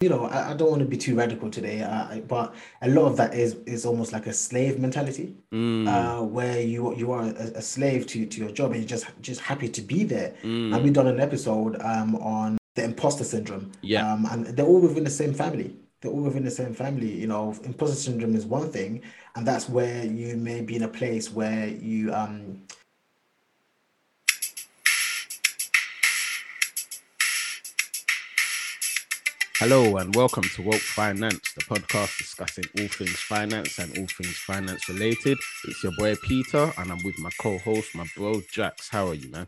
you know, I, I, don't want to be too radical today, uh, but a lot of that is is almost like a slave mentality, mm. uh, where you you are a, a, slave to to your job and you're just just happy to be there. Mm. And we've done an episode um, on the imposter syndrome, yeah, um, and they're all within the same family. They're all within the same family. You know, imposter syndrome is one thing, and that's where you may be in a place where you um Hello and welcome to Woke Finance, the podcast discussing all things finance and all things finance related. It's your boy Peter, and I'm with my co-host, my bro Jax. How are you, man?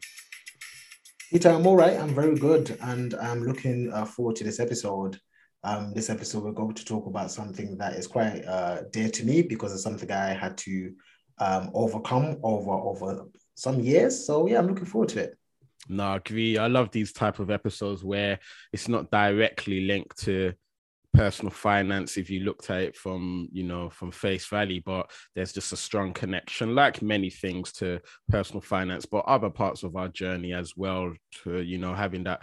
Peter, I'm all right. I'm very good, and I'm looking uh, forward to this episode. Um, this episode, we're going to talk about something that is quite uh, dear to me because it's something I had to um, overcome over over some years. So yeah, I'm looking forward to it. No, I agree. I love these type of episodes where it's not directly linked to personal finance if you looked at it from you know from face value but there's just a strong connection like many things to personal finance but other parts of our journey as well to you know having that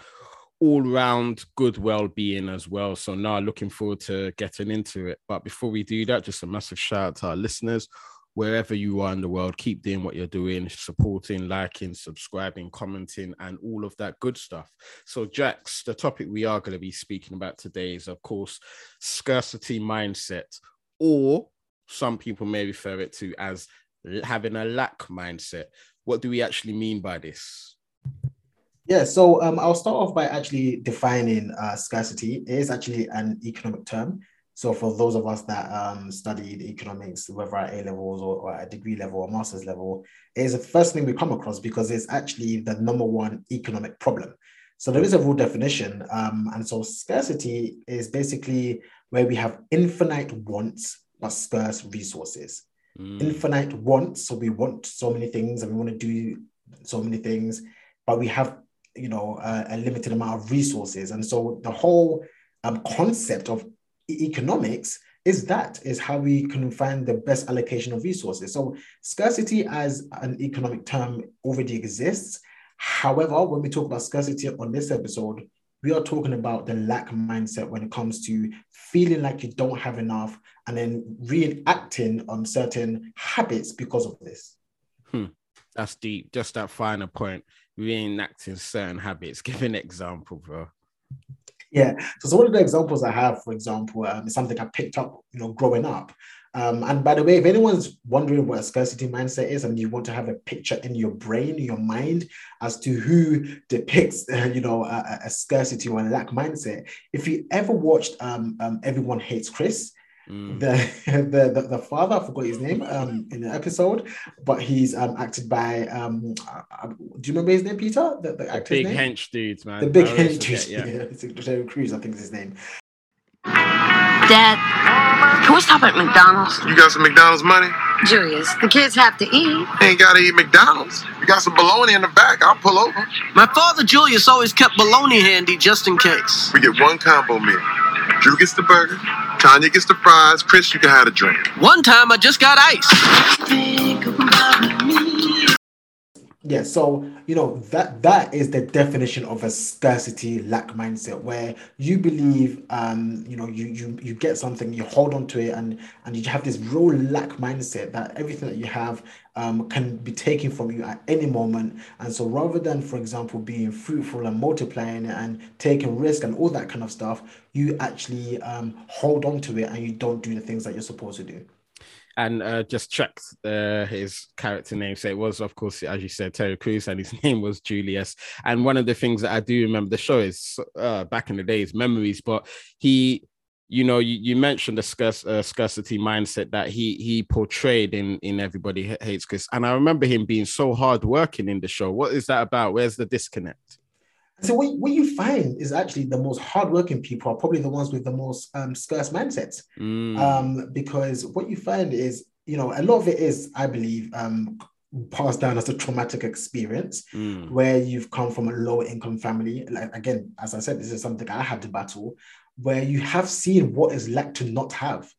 all round good well-being as well so now looking forward to getting into it but before we do that just a massive shout out to our listeners wherever you are in the world, keep doing what you're doing, supporting, liking, subscribing, commenting, and all of that good stuff. So, Jax, the topic we are going to be speaking about today is, of course, scarcity mindset, or some people may refer it to as having a lack mindset. What do we actually mean by this? Yeah, so um, I'll start off by actually defining uh, scarcity. It is actually an economic term. So for those of us that um, studied economics, whether at A levels or, or, at degree level or master's level, it is the first thing we come across because it's actually the number one economic problem. So there is a rule definition. Um, and so scarcity is basically where we have infinite wants but scarce resources. Mm. Infinite wants, so we want so many things and we want to do so many things, but we have you know a, a limited amount of resources. And so the whole um, concept of economics is that is how we can find the best allocation of resources. So scarcity as an economic term already exists. However when we talk about scarcity on this episode we are talking about the lack mindset when it comes to feeling like you don't have enough and then reacting on certain habits because of this. Hmm. that's deep. Just that final point. Reenacting certain habits. Give an example bro yeah. So, so one of the examples I have, for example, um, is something I picked up, you know, growing up. Um, and by the way, if anyone's wondering what a scarcity mindset is, and you want to have a picture in your brain, your mind, as to who depicts, uh, you know, a, a, scarcity or a lack mindset, if you ever watched um, um Everyone Hates Chris, Mm. The, the, the the father, I forgot his name um, in the episode, but he's um, acted by um, uh, uh do you remember his name, Peter? The, the, the big name? hench dudes, man. The big hench dudes. Yeah, yeah. Terry Crews, I think is his name. Dad, can we stop at McDonald's? You got some McDonald's money? Julius, the kids have to eat. They ain't gotta eat McDonald's. You got some bologna in the back, I'll pull over. My father Julius always kept bologna handy just in case. We get one combo meal. Drew gets the burger, Tonya gets the fries, Chris, you can have a drink. One time I just got ice. Yeah, so you know that that is the definition of a scarcity lack mindset, where you believe, um, you know, you you you get something, you hold on to it, and and you have this real lack mindset that everything that you have um, can be taken from you at any moment. And so, rather than, for example, being fruitful and multiplying and taking risk and all that kind of stuff, you actually um, hold on to it and you don't do the things that you're supposed to do and uh, just checked uh, his character name. So it was, of course, as you said, Terry Crews, and his name was Julius. And one of the things that I do remember the show is uh, back in the days, memories. But he, you know, you, you mentioned the scarce, uh, scarcity mindset that he he portrayed in in Everybody Hates Chris, and I remember him being so hardworking in the show. What is that about? Where's the disconnect? So what, what you find is actually the most hardworking people are probably the ones with the most um, scarce mindsets. Mm. Um, because what you find is, you know, a lot of it is, I believe, um, passed down as a traumatic experience mm. where you've come from a low income family. Like again, as I said, this is something I had to battle, where you have seen what it's like to not have.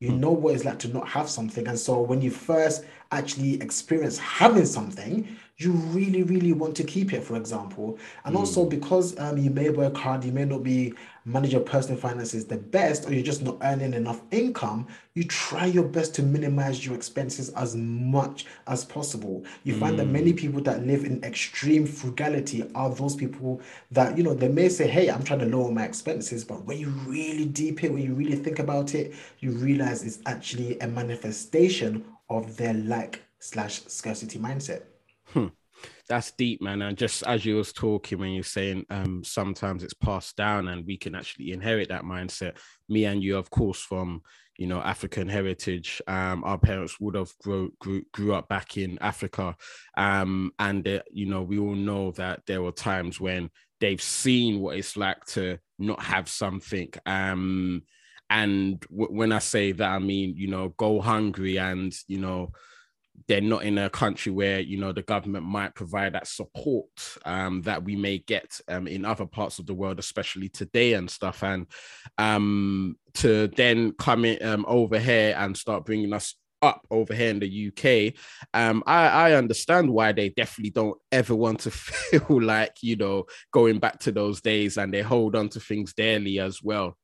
You mm. know what it's like to not have something. And so when you first actually experience having something, you really, really want to keep it, for example. And also because um, you may work hard, you may not be manage your personal finances the best, or you're just not earning enough income, you try your best to minimize your expenses as much as possible. You find that many people that live in extreme frugality are those people that, you know, they may say, Hey, I'm trying to lower my expenses, but when you really deep it, when you really think about it, you realize it's actually a manifestation of their lack slash scarcity mindset. That's deep man. And just as you was talking when you're saying um sometimes it's passed down and we can actually inherit that mindset. Me and you of course from you know african heritage. Um our parents would have grow, grew, grew up back in africa. Um and uh, you know we all know that there were times when they've seen what it's like to not have something. Um and w- when i say that i mean you know go hungry and you know they're not in a country where you know the government might provide that support um, that we may get um, in other parts of the world, especially today and stuff, and um, to then come in um, over here and start bringing us up over here in the UK, um, I, I understand why they definitely don't ever want to feel like you know going back to those days, and they hold on to things dearly as well.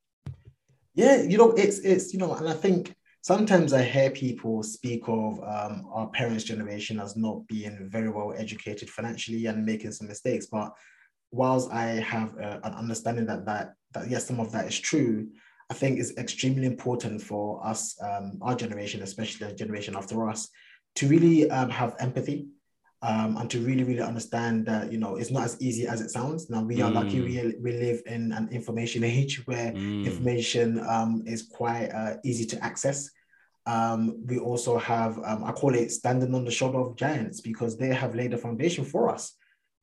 Yeah, you know, it's it's you know, and I think sometimes I hear people speak of um, our parents' generation as not being very well educated financially and making some mistakes. But whilst I have uh, an understanding that that that yes, some of that is true, I think it's extremely important for us, um, our generation, especially the generation after us, to really um, have empathy um, and to really, really understand that you know it's not as easy as it sounds. Now we are lucky we, we live in an information age where Mm. information um, is quite uh, easy to access. Um, we also have um, I call it standing on the shoulder of giants because they have laid the foundation for us.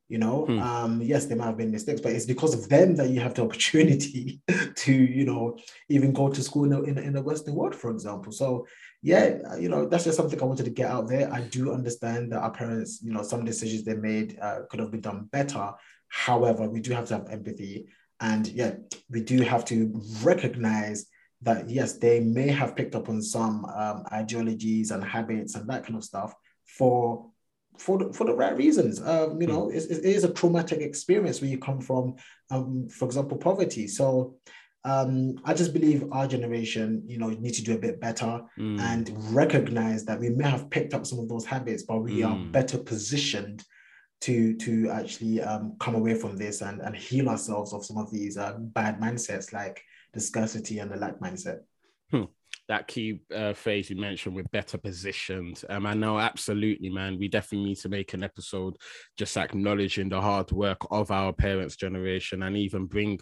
You know, Hmm. um, yes, there might have been mistakes, but it's because of them that you have the opportunity to, you know, even go to school in the, in, the- in the Western world, for example. So, yeah, uh, you know, that's just something I wanted to get out there. I do understand that our parents, you know, some decisions they made uh, could have been done better. However, we do have to have empathy. And yeah, we do have to recognize that, yes, they may have picked up on some um, ideologies and habits and that kind of stuff for for the, for the right reasons. Um, you know, it's, it is a traumatic experience when you come from, um, for example, poverty. So um, I just believe our generation, you know, need to do a bit better Mm. and recognize that we may have picked up some of those habits, but we are Mm. better positioned to to actually um, come away from this and, and heal ourselves of some of these uh, bad mindsets like the scarcity and the lack mindset. that key uh, phase you mentioned we're better positioned um i know absolutely man. We definitely need to make an episode just acknowledging the hard work of our parents generation and even bring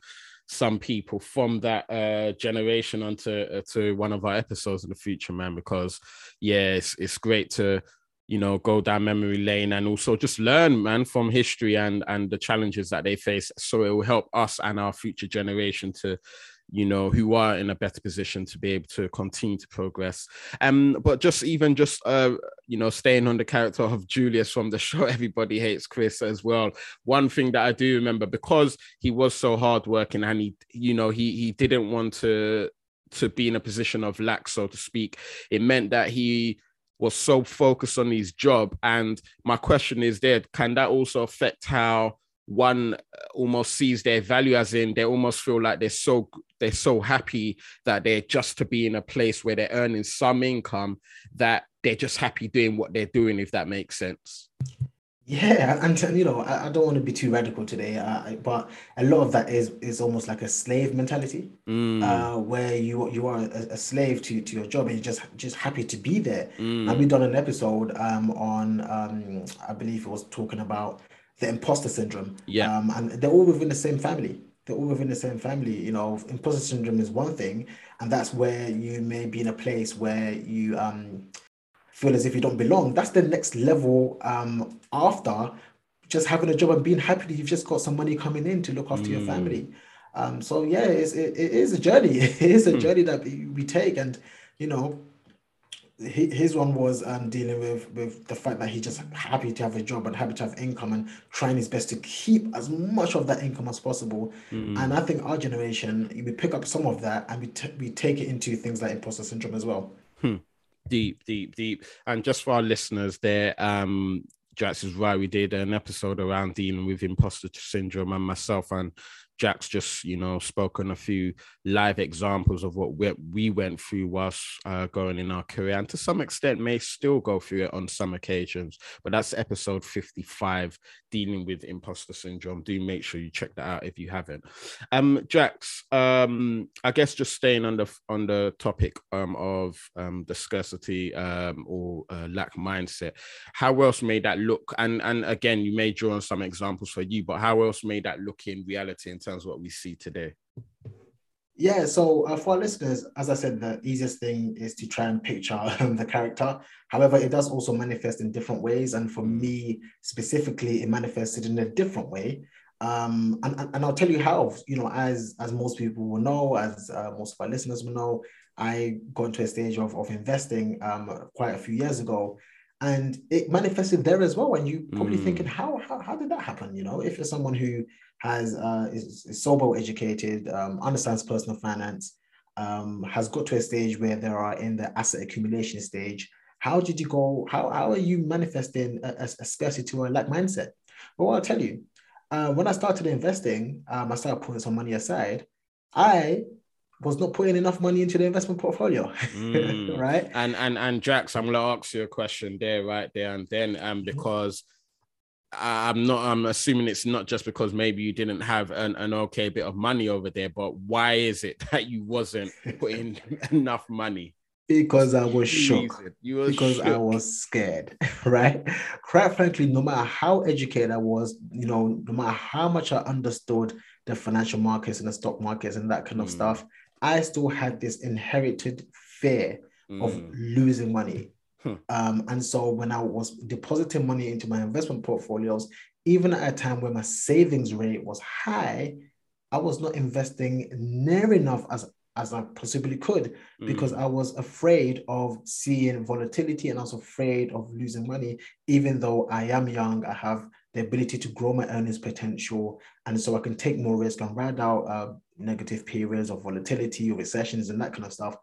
some people from that uh generation onto uh, to one of our episodes in the future man because yeah it's, it's great to you know go down memory lane and also just learn man from history and and the challenges that they face. So it will help us and our future generation to you know, who are in a better position to be able to continue to progress. Um, but just even just uh, you know, staying on the character of Julius from the show, everybody hates Chris as well. One thing that I do remember because he was so hardworking and he, you know, he he didn't want to to be in a position of lack, so to speak. It meant that he was so focused on his job. And my question is there, can that also affect how one almost sees their value as in they almost feel like they're so they're so happy that they're just to be in a place where they're earning some income that they're just happy doing what they're doing if that makes sense. Yeah, and, you know, I, I don't want to be too radical today, uh, but a lot of that is is almost like a slave mentality, Mm, uh, where you you are a, a slave to to your job and you're just just happy to be there. mm, And we've done an episode um on um I believe it was talking about the imposter syndrome. Yeah. Um, and they're all within the same family. They're all within the same family. You know, imposter syndrome is one thing, and that's where you may be in a place where you um feel as if you don't belong. That's the next level um, after just having a job and being happy that you've just got some money coming in to look after your Mm. family. Um, so yeah, it's, it, it is a journey. It is a Hmm. journey that we take, and you know, his one was um, dealing with with the fact that he's just happy to have a job and happy to have income and trying his best to keep as much of that income as possible. mm. And I think our generation, we pick up some of that and we t- we take it into things like imposter syndrome as well. deep deep deep and just for our listeners there um Jax is right. We did an episode around dealing with imposter syndrome, and myself and Jax just, you know, spoken a few live examples of what we, we went through whilst uh, going in our career, and to some extent may still go through it on some occasions. But that's episode 55, dealing with imposter syndrome. Do make sure you check that out if you haven't. Um, um, I guess just staying on the on the topic um, of um, the scarcity um, or uh, lack mindset, how else may that look? And and again, you may draw on some examples for you, but how else may that look in reality in terms of what we see today? Yeah, so uh, for our listeners, as I said, the easiest thing is to try and picture um, the character. However, it does also manifest in different ways. And for me specifically, it manifested in a different way. Um, and, and I'll tell you how, you know, as as most people will know, as uh, most of our listeners will know, I got into a stage of, of investing um, quite a few years ago. And it manifested there as well. And you probably Mm. thinking, how, how how did that happen? You know, if you're someone who has uh, is, is so educated, um, understands personal finance, um, has got to a stage where they are in the asset accumulation stage. How did you go? How, how are you manifesting a, a, a scarcity or a lack mindset? Well, I'll tell you. Uh, when I started investing, um, I started putting some money aside. I was not putting enough money into the investment portfolio, Mm. right? And and and Jax, I'm gonna ask you a question there, right there and then, Mm-hmm. um, because I- I'm not. I'm assuming it's not just because maybe you didn't have an, an okay bit of money over there, but why is it that you wasn't putting enough money? Because I was shook. Reason. You were because I was scared, right? Quite frankly, no matter how educated I was, you know, no matter how much I understood the financial markets and the stock markets and that kind of Mm. stuff, I still had this inherited fear of Mm. losing money. Hmm. Um, and so when I was depositing money into my investment portfolios, even at a time where my savings rate was high, I was not investing near enough as as I possibly could because Mm. I was afraid of seeing volatility and I was afraid of losing money, even though I am young, I have the ability to grow my earnings potential. And so I can take more risk and ride out uh, negative periods of volatility or recessions and that kind of stuff.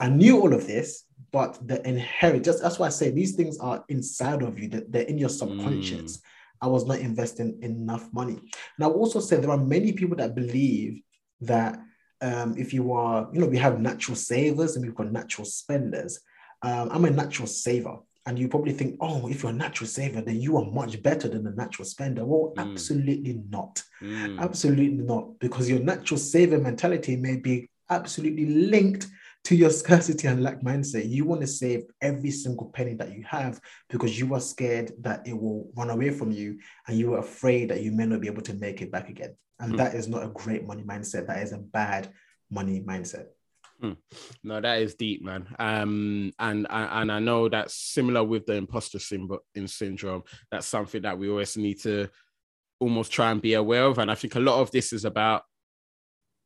I knew all of this, but the inherent, just that's why I say these things are inside of you, that they're in your subconscious. I was not investing enough money. And I also say there are many people that believe that um, if you are, you know, we have natural savers and we've got natural spenders. Um, I'm a natural saver. And you probably think, oh, if you're a natural saver, then you are much better than a natural spender. Well, Mm. absolutely not. Mm. Absolutely not. Because your natural saver mentality may be absolutely linked to your scarcity and lack mindset. You want to save every single penny that you have because you are scared that it will run away from you and you are afraid that you may not be able to make it back again. And Hmm. that is not a great money mindset. That is a bad money mindset. No, that is deep, man. Um, and and I know that's similar with the imposter syndrome. That's something that we always need to almost try and be aware of. And I think a lot of this is about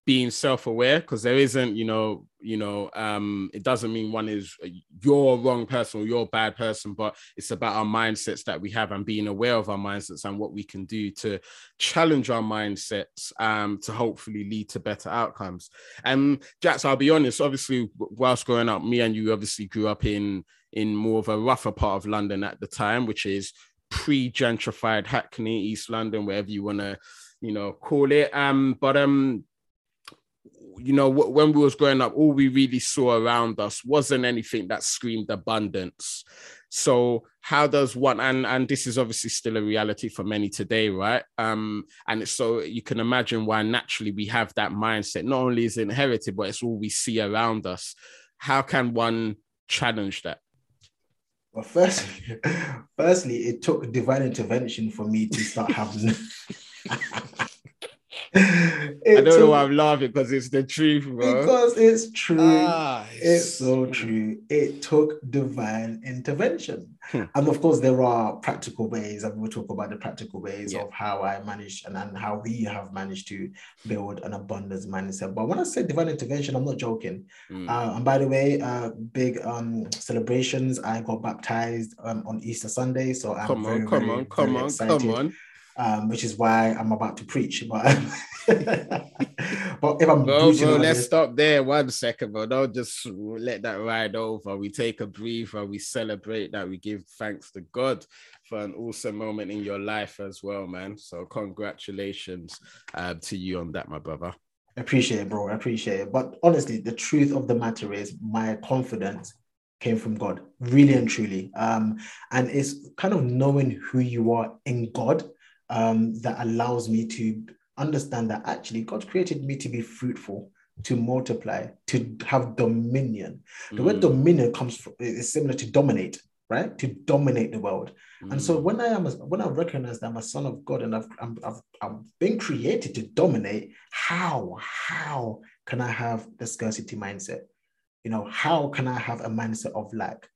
being self-aware because there isn't, you know, you know, um, it doesn't mean one is you're wrong person or you're bad person, but it's about our mindsets that we have and being aware of our mindsets and what we can do to challenge our mindsets um, to hopefully lead to better outcomes. Um, Jax I'll be honest. Obviously, whilst growing up, me and you obviously grew up in in more of a rougher part of London at the time, which is pre-gentrified Hackney, East London, wherever you want to, you know, call it. Um, but um, you know, when we was growing up, all we really saw around us wasn't anything that screamed abundance. So how does one and and this is obviously still a reality for many today, right? Um, and so you can imagine why naturally we have that mindset. Not only is it inherited, but it's all we see around us. How can one challenge that? Well, firstly, firstly, it took divine intervention for me to start having. I don't know why I'm laughing because it's the truth, bro. because it's true. Ah, It's so true. It took divine intervention. Hmm. And of course, there are practical ways, and we'll talk about the practical ways Yeah. of how I managed and, and how we have managed to build an abundance mindset. But when I say divine intervention, I'm not joking. Mm. Uh, and by the way, uh, big um, celebrations. I got baptized um, on Easter Sunday. So I'm come very, on, come very, on, come very on, excited. come on. Um, which is why I'm about to preach. But, but if I'm bro, bro, let's honest- stop there one second, bro. Don't just let that ride over. We take a breather, we celebrate that, we give thanks to God for an awesome moment in your life as well, man. So congratulations uh, to you on that, my brother. Appreciate it, bro. I appreciate it. But honestly, the truth of the matter is my confidence came from God, really and truly. Um, and it's kind of knowing who you are in God um, that allows me to understand that actually God created me to be fruitful, to multiply, to have dominion. The word Mm, dominion comes from is similar to dominate, right? To dominate the world. And so mm, when I am, a, when I recognize that I'm a son of God and I've, I'm, I've, I've been created to dominate, how, how can I have the scarcity mindset? You know, how can I have a mindset of lack?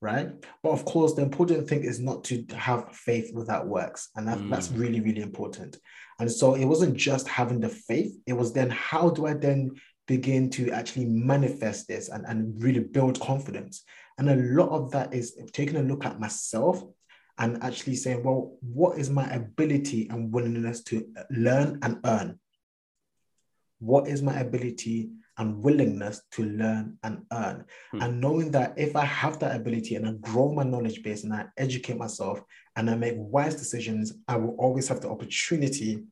Right. But of course, the important thing is not to have faith without works. And that, that's Mm. really, really important. And so it wasn't just having the faith, it was then how do I then begin to actually manifest this and, and really build confidence? And a lot of that is taking a look at myself and actually saying, well, what is my ability and willingness to learn and earn? What is my ability and willingness to learn and earn? Hmm. And knowing that if I have that ability and I grow my knowledge base and I educate myself and I make wise decisions, I will always have the opportunity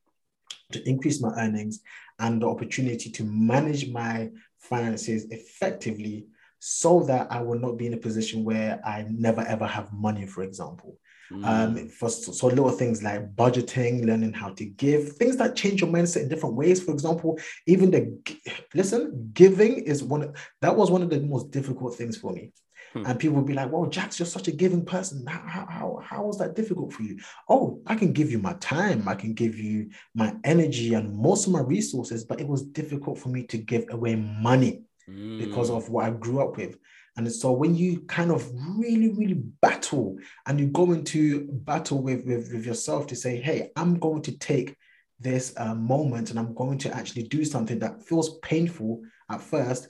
to increase my earnings and the opportunity to manage my finances effectively so that I will not be in a position where I never ever have money, for example. Mm, Um, for so, little things like budgeting, learning how to give, things that change your mindset in different ways. For example, even the listen, giving is one that was one of the most difficult things for me. Hmm. And people would be like, "Well, Jax, you're such a giving person. How, how, how, how was that difficult for you?" Oh, I can give you my time, I can give you my energy and most of my resources, but it was difficult for me to give away money because mm, of what I grew up with. And so when you kind of really, really battle and you go into battle with, with, with yourself to say, hey, I'm going to take this uh, moment and I'm going to actually do something that feels painful at first.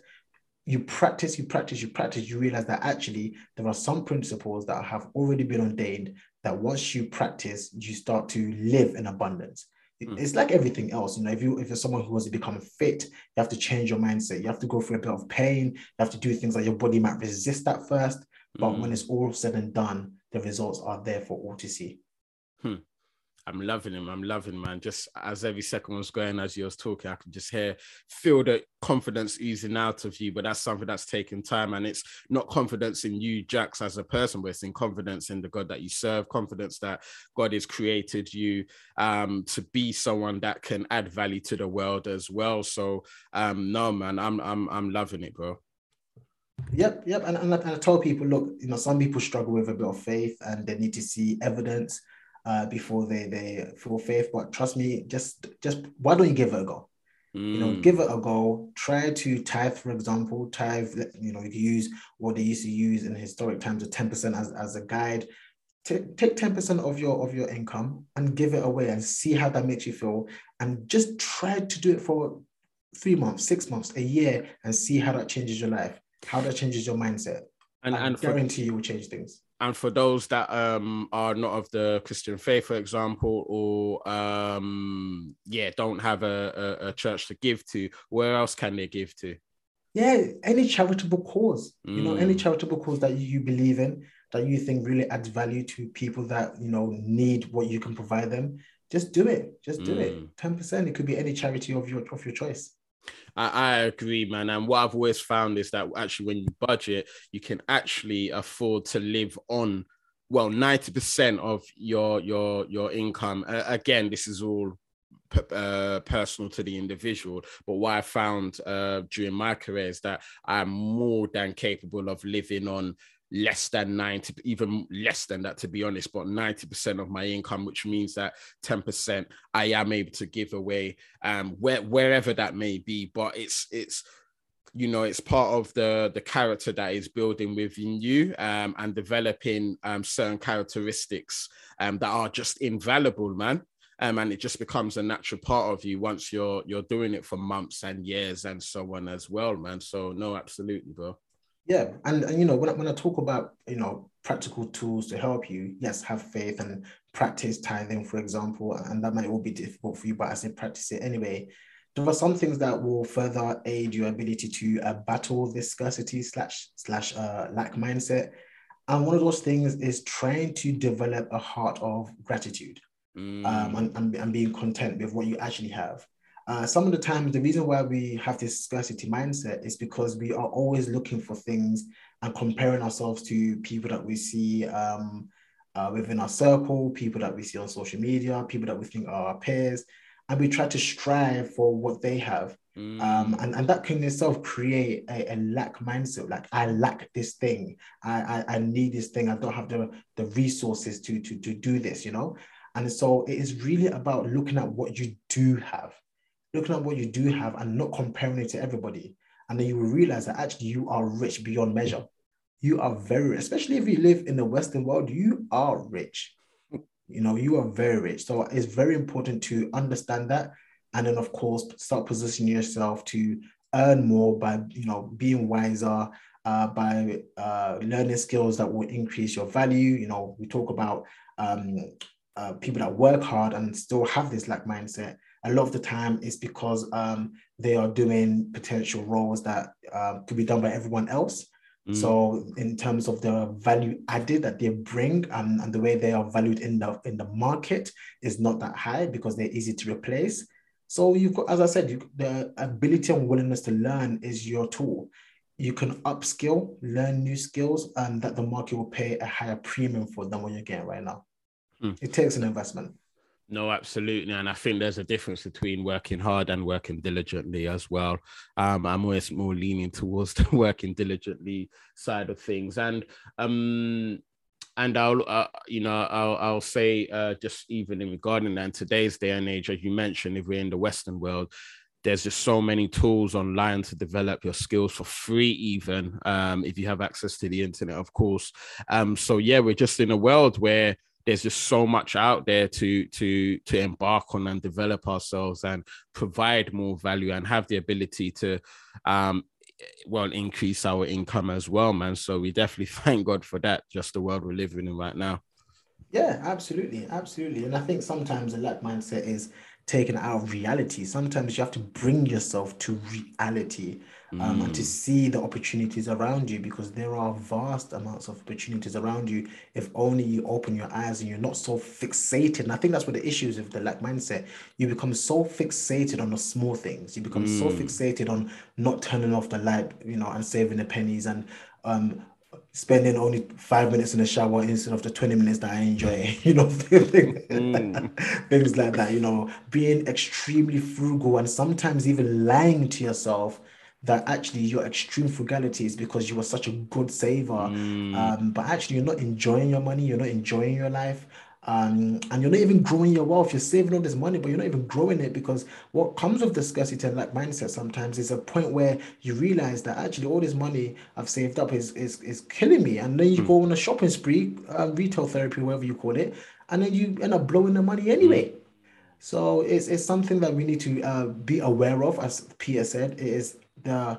You practice, you practice, you practice, you realize that actually there are some principles that have already been ordained that once you practice, you start to live in abundance. It- Mm. It's like everything else, you know. If you if you're someone who wants to become fit, you have to change your mindset. You have to go through a bit of pain. You have to do things that your body might resist at first, but when mm. it's all said and done, the results are there for all to see. I'm loving him. I'm loving, man. Just as every second was going, as you was talking, I could just hear, feel the confidence oozing out of you. But that's something that's taking time, and it's not confidence in you, Jax, as a person, but it's in confidence in the God that you serve, confidence that God has created you um, to be someone that can add value to the world as well. So, um, no, man, I'm I'm I'm loving it, bro. Yep, yep. And, and, and I tell people, look, you know, some people struggle with a bit of faith and they need to see evidence uh, before they they feel faith. But trust me, just just why don't you give it a go? you know Mm, give it a go try to tithe for example tithe you know you use what they used to use in historic times of 10% as, as a guide take, take 10% of your of your income and give it away and see how that makes you feel and just try to do it for three months six months a year and see how that changes your life how that changes your mindset and I and for guarantee you will change things and for those that um are not of the Christian faith, for example, or um yeah, don't have a, a, a church to give to, where else can they give to? yeah any charitable cause you know any Mm. charitable cause that you believe in that you think really adds value to people that you know need what you can provide them just do it just do it Mm. 10% it could be any charity of your of your choice I, I agree, man. And what I've always found is that actually, when you budget, you can actually afford to live on well 90% of your your your income. Uh, again, this is all uh, personal to the individual. But what I found uh, during my career is that I'm more than capable of living on less than 90 even less than that to be honest but 90% of my income which means that 10% i am able to give away um where, wherever that may be. But it's it's you know it's part of the the character that is building within you um and developing um certain characteristics um that are just invaluable man. Um, and it just becomes a natural part of you once you're you're doing it for months and years and so on as well man. So no absolutely bro yeah and, and you know when I, when I talk about you know practical tools to help you yes have faith and practice tithing, for example, and that might all be difficult for you, but I say practice it anyway. There are some things that will further aid your ability to uh, battle this scarcity slash slash uh, lack mindset. And one of those things is trying to develop a heart of gratitude Mm. um, and, and, and being content with what you actually have. Uh, some of the times, the reason why we have this scarcity mindset is because we are always looking for things and comparing ourselves to people that we see um, uh, within our circle, people that we see on social media, people that we think are our peers, and we try to strive for what they have. Mm. Um, and, and that can itself create a, a lack mindset like i lack this thing I, I i need this thing i don't have the the resources to to to do this you know and so it is really about looking at what you do have looking at what you do have and not comparing it to everybody. And then you will realize that actually you are rich beyond measure. You are very especially if you live in the western world you are rich. You know you are very rich. So it's very important to understand that. And then of course start positioning yourself to earn more by you know being wiser uh, by uh, learning skills that will increase your value. You know we talk about um, uh, people that work hard and still have this lack mindset a lot of the time it's because um, they are doing potential roles that uh, could be done by everyone else Mm. so in terms of the value added that they bring and, and the way they are valued in the in the market is not that high because they're easy to replace. So you've got, as I said, you, the ability and willingness to learn is your tool. You can upskill, learn new skills, and that the market will pay a higher premium for than what you're getting right now. Hmm. It takes an investment. No, absolutely. And I think there's a difference between working hard and working diligently as well. Um, I'm always more leaning towards the working diligently side of things. And um and I'll uh, you know I'll I'll say uh, just even in regarding that in today's day and age, as you mentioned, if we're in the Western world, there's just so many tools online to develop your skills for free, even um, if you have access to the internet, of course. Um, so yeah, we're just in a world where there's just so much out there to to to embark on and develop ourselves and provide more value and have the ability to um well increase our income as well man so we definitely thank god for that just the world we're living in right now Yeah, absolutely, absolutely. And I think sometimes a lack mindset is taken out of reality. Sometimes you have to bring yourself to reality um, and to see the opportunities around you because there are vast amounts of opportunities around you if only you open your eyes and you're not so fixated. And I think that's what the issue is with the lack mindset. You become so fixated on the small things. You become so fixated on not turning off the light, you know, and saving the pennies and um spending only five minutes in the shower instead of the 20 minutes that I enjoy, you know, things like that, you know, being extremely frugal and sometimes even lying to yourself that actually your extreme frugality is because you were such a good saver. Um, but actually, you're not enjoying your money, you're not enjoying your life. Um, and you're not even growing your wealth. You're saving all this money, but you're not even growing it because what comes with the scarcity and lack mindset sometimes is a point where you realize that actually all this money I've saved up is is, is killing me. And then you go on a shopping spree, uh, retail therapy, whatever you call it, and then you end up blowing the money anyway. So it's, it's something that we need to uh, be aware of, as Peter said. It is the,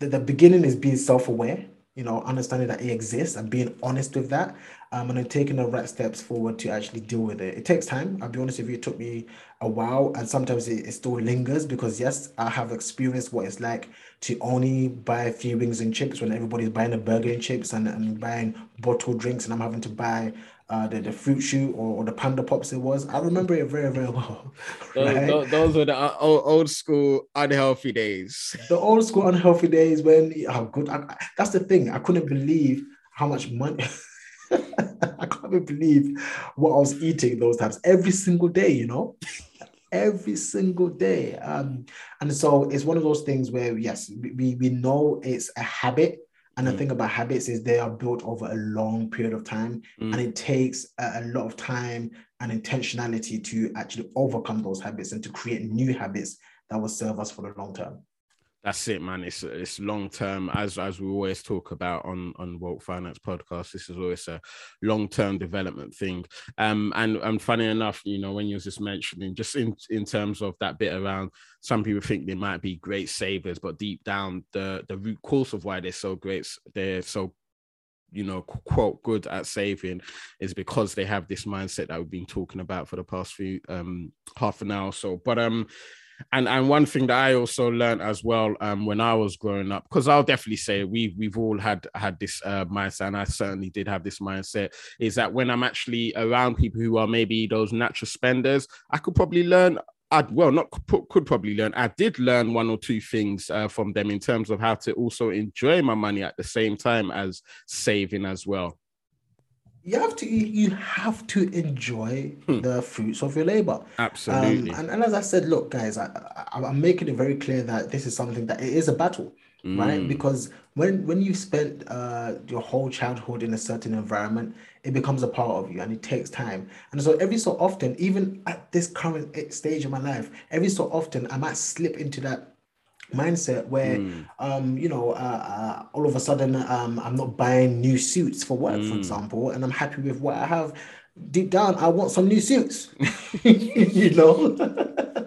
the the beginning is being self-aware, you know, understanding that it exists and being honest with that, um, and then taking the right steps forward to actually deal with it. It takes time. I'll be honest with you, it took me a while, and sometimes it, it still lingers because yes, I have experienced what it's like to only buy a few wings and chips when everybody's buying a burger and chips and, and buying bottled drinks, and I'm having to buy uh, the, the fruit shoot or, or the panda pops it was. I remember it very, very well. those, right? those, those were the uh, old, old school unhealthy days the old school unhealthy days when oh good I- that's the thing i couldn't believe how much money i can't even believe what i was eating those times. Every single day you know? Every single day. Um and so it's one of those things where yes we, we know it's a habit. And the Mm. thing about habits is they are built over a long period of time. Mm. and it takes a, a lot of time and intentionality to actually overcome those habits and to create new habits that will serve us for the long term that's it man. It's it's long term as as we always talk about on on woke finance podcast this is always a long term development thing. Um and and funny enough you know when you was just mentioning just in in terms of that bit around some people think they might be great savers but deep down the the root cause of why they're so great they're so you know quote good at saving is because they have this mindset that we've been talking about for the past few um half an hour or so. But um and and one thing that I also learned as well um, when I was growing up, because I'll definitely say we we've all had had this uh, mindset, and I certainly did have this mindset, is that when I'm actually around people who are maybe those natural spenders, I could probably learn I well not could probably learn. I did learn one or two things uh, from them in terms of how to also enjoy my money at the same time as saving as well. You have to you have to enjoy hmm. the fruits of your labor. Absolutely. Um, and, and as I said, look, guys, I, I, I'm making it very clear that this is something that it is a battle mm. right? Because when when you spent uh, your whole childhood in a certain environment, it becomes a part of you, and it takes time. And so every so often, even at this current stage of my life, every so often I might slip into that mindset where mm. um you know uh, uh, all of a sudden um i'm not buying new suits for work mm. for example and i'm happy with what i have deep down i want some new suits you know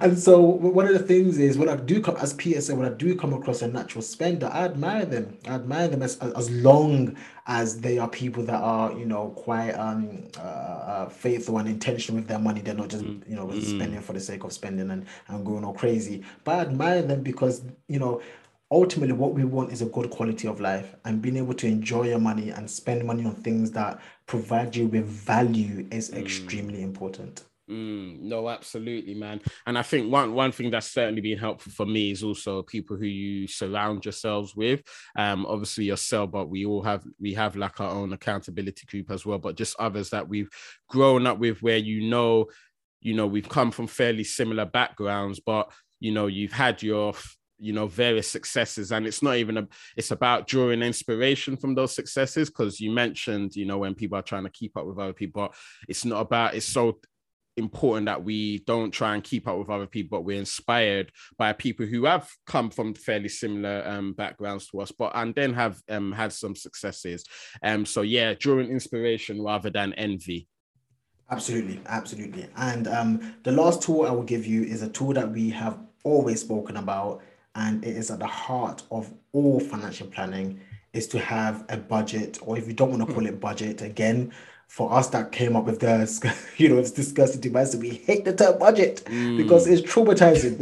and so one of the things is when I do come as PSA, when I do come across a natural spender, I admire them. I admire them as, as long as they are people that are, you know, quite um uh, uh faithful and intentional with their money. They're not just, mm. you know, mm. spending for the sake of spending and, and going all crazy. But I admire them because, you know, ultimately what we want is a good quality of life and being able to enjoy your money and spend money on things that provide you with value is mm. extremely important. Mm, no, absolutely, man. And I think one one thing that's certainly been helpful for me is also people who you surround yourselves with. Um, obviously yourself, but we all have we have like our own accountability group as well. But just others that we've grown up with, where you know, you know, we've come from fairly similar backgrounds, but you know, you've had your you know various successes and it's not even a it's about drawing inspiration from those successes because you mentioned you know when people are trying to keep up with other people it's not about it's so important that we don't try and keep up with other people, but we're inspired by people who have come from fairly similar um, backgrounds to us, but and then have um, had some successes. Um, so yeah, drawing inspiration rather than envy. Absolutely, absolutely. And um, the last tool I will give you is a tool that we have always spoken about, and it is at the heart of all financial planning, is to have a budget, or if you don't want to call it budget, again, for us that came up with the you know it's disgusting device we hate the term budget mm. because it's traumatizing.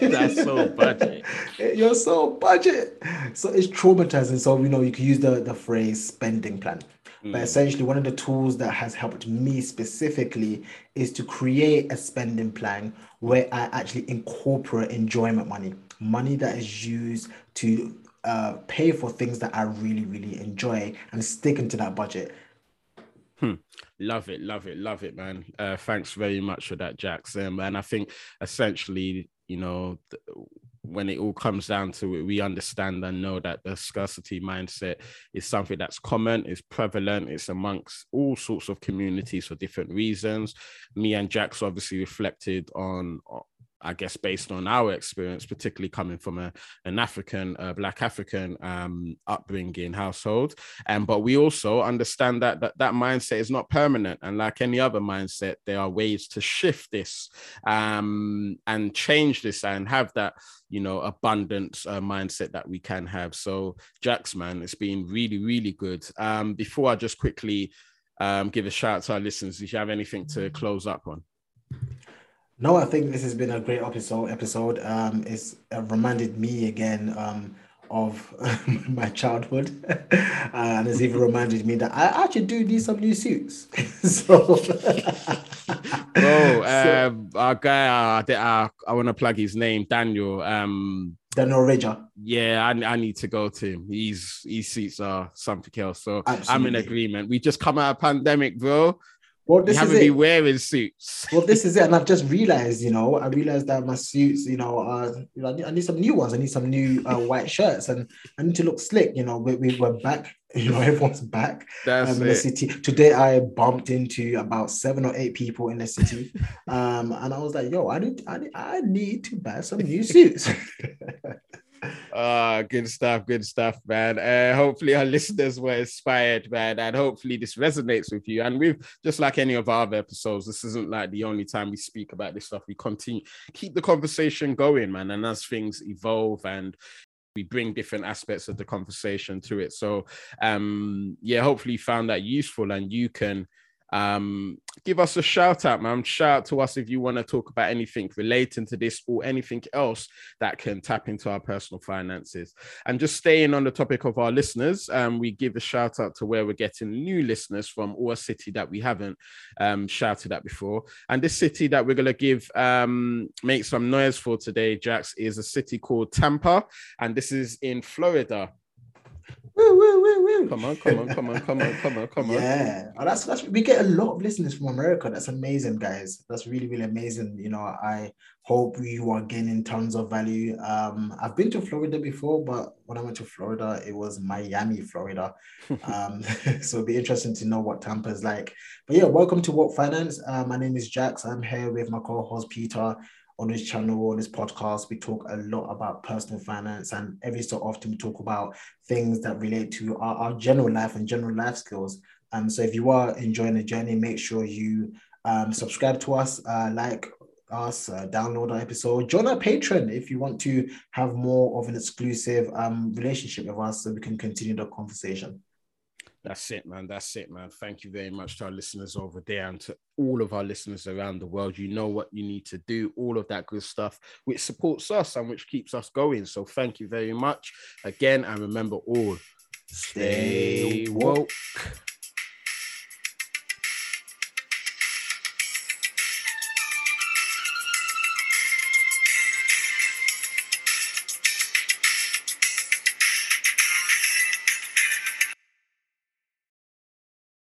That's so budget. You're so budget. So it's traumatizing. So you know you can use the the phrase spending plan. Mm. but essentially one of the tools that has helped me specifically is to create a spending plan where i actually incorporate enjoyment money money that is used to uh, pay for things that i really really enjoy and stick into that budget Hmm. Love it, love it, love it, man. Uh, thanks very much for that, Jackson. And I think essentially, you know, th- when it all comes down to it, we understand and know that the scarcity mindset is something that's common, is prevalent, it's amongst all sorts of communities for different reasons. Me and Jax obviously reflected on I guess based on our experience, particularly coming from a, an African, uh, Black African um, upbringing household. Um, but we also understand that, that that mindset is not permanent. And like any other mindset, there are ways to shift this um, and change this and have that, you know, abundance uh, mindset that we can have. So, Jax, man, it's been really, really good. Um, before I just quickly um, give a shout out to our listeners, if you have anything to close up on. No, I think this has been a great episode. Episode um, it's uh, reminded me again um, of my childhood, uh, and it's even reminded me that I actually do need some new suits. so, oh, so, um, our guy, uh, uh, I want to plug his name, Daniel. Um, Daniel Rager. Yeah, I, I need to go to him. He's his suits are something else. So Absolutely. I'm in agreement. We just come out of pandemic, bro. Well, this you haven't been wearing suits. Well, this is it, and I've just realized, you know, I realized that my suits, you know, uh, you know, I need, I need some new ones. I need some new uh, white shirts, and I need to look slick. You know, we, we were back. You know, everyone's back That's um, in the city. Today, I bumped into about seven or eight people in the city, um, and I was like, "Yo, I need, I need, I need to buy some new suits." Uh, good stuff, good stuff, man. Uh, hopefully our listeners were inspired, man, and hopefully this resonates with you. And we've just like any of our other episodes, this isn't like the only time we speak about this stuff. We continue keep the conversation going, man. And as things evolve and we bring different aspects of the conversation to it. So um yeah, hopefully you found that useful and you can um, give us a shout out, man. Shout out to us if you want to talk about anything relating to this or anything else that can tap into our personal finances. And just staying on the topic of our listeners, um, we give a shout out to where we're getting new listeners from or a city that we haven't um, shouted at before. And this city that we're going to give, um, make some noise for today, Jax, is a city called Tampa. And this is in Florida. Woo, woo, woo, woo. Come on, come on, come on, come on, come on, come on. Yeah, oh, that's that's we get a lot of listeners from America. That's amazing, guys. That's really really amazing. You know, I hope you are gaining tons of value. Um, I've been to Florida before, but when I went to Florida, it was Miami, Florida. um, so it'll be interesting to know what Tampa is like. But yeah, welcome to What Finance. Uh, my name is Jax. I'm here with my co-host Peter on this channel, on this podcast, we talk a lot about personal finance, and every so often we talk about things that relate to our, our general life and general life skills. Um, so if you are enjoying the journey, make sure you um, subscribe to us, uh, like us, uh, download our episode, join our Patreon if you want to have more of an exclusive um, relationship with us, so we can continue the conversation. That's it, man. That's it, man. Thank you very much to our listeners over there and to all of our listeners around the world. You know what you need to do, all of that good stuff, which supports us and which keeps us going. So thank you very much again. And remember all, stay woke.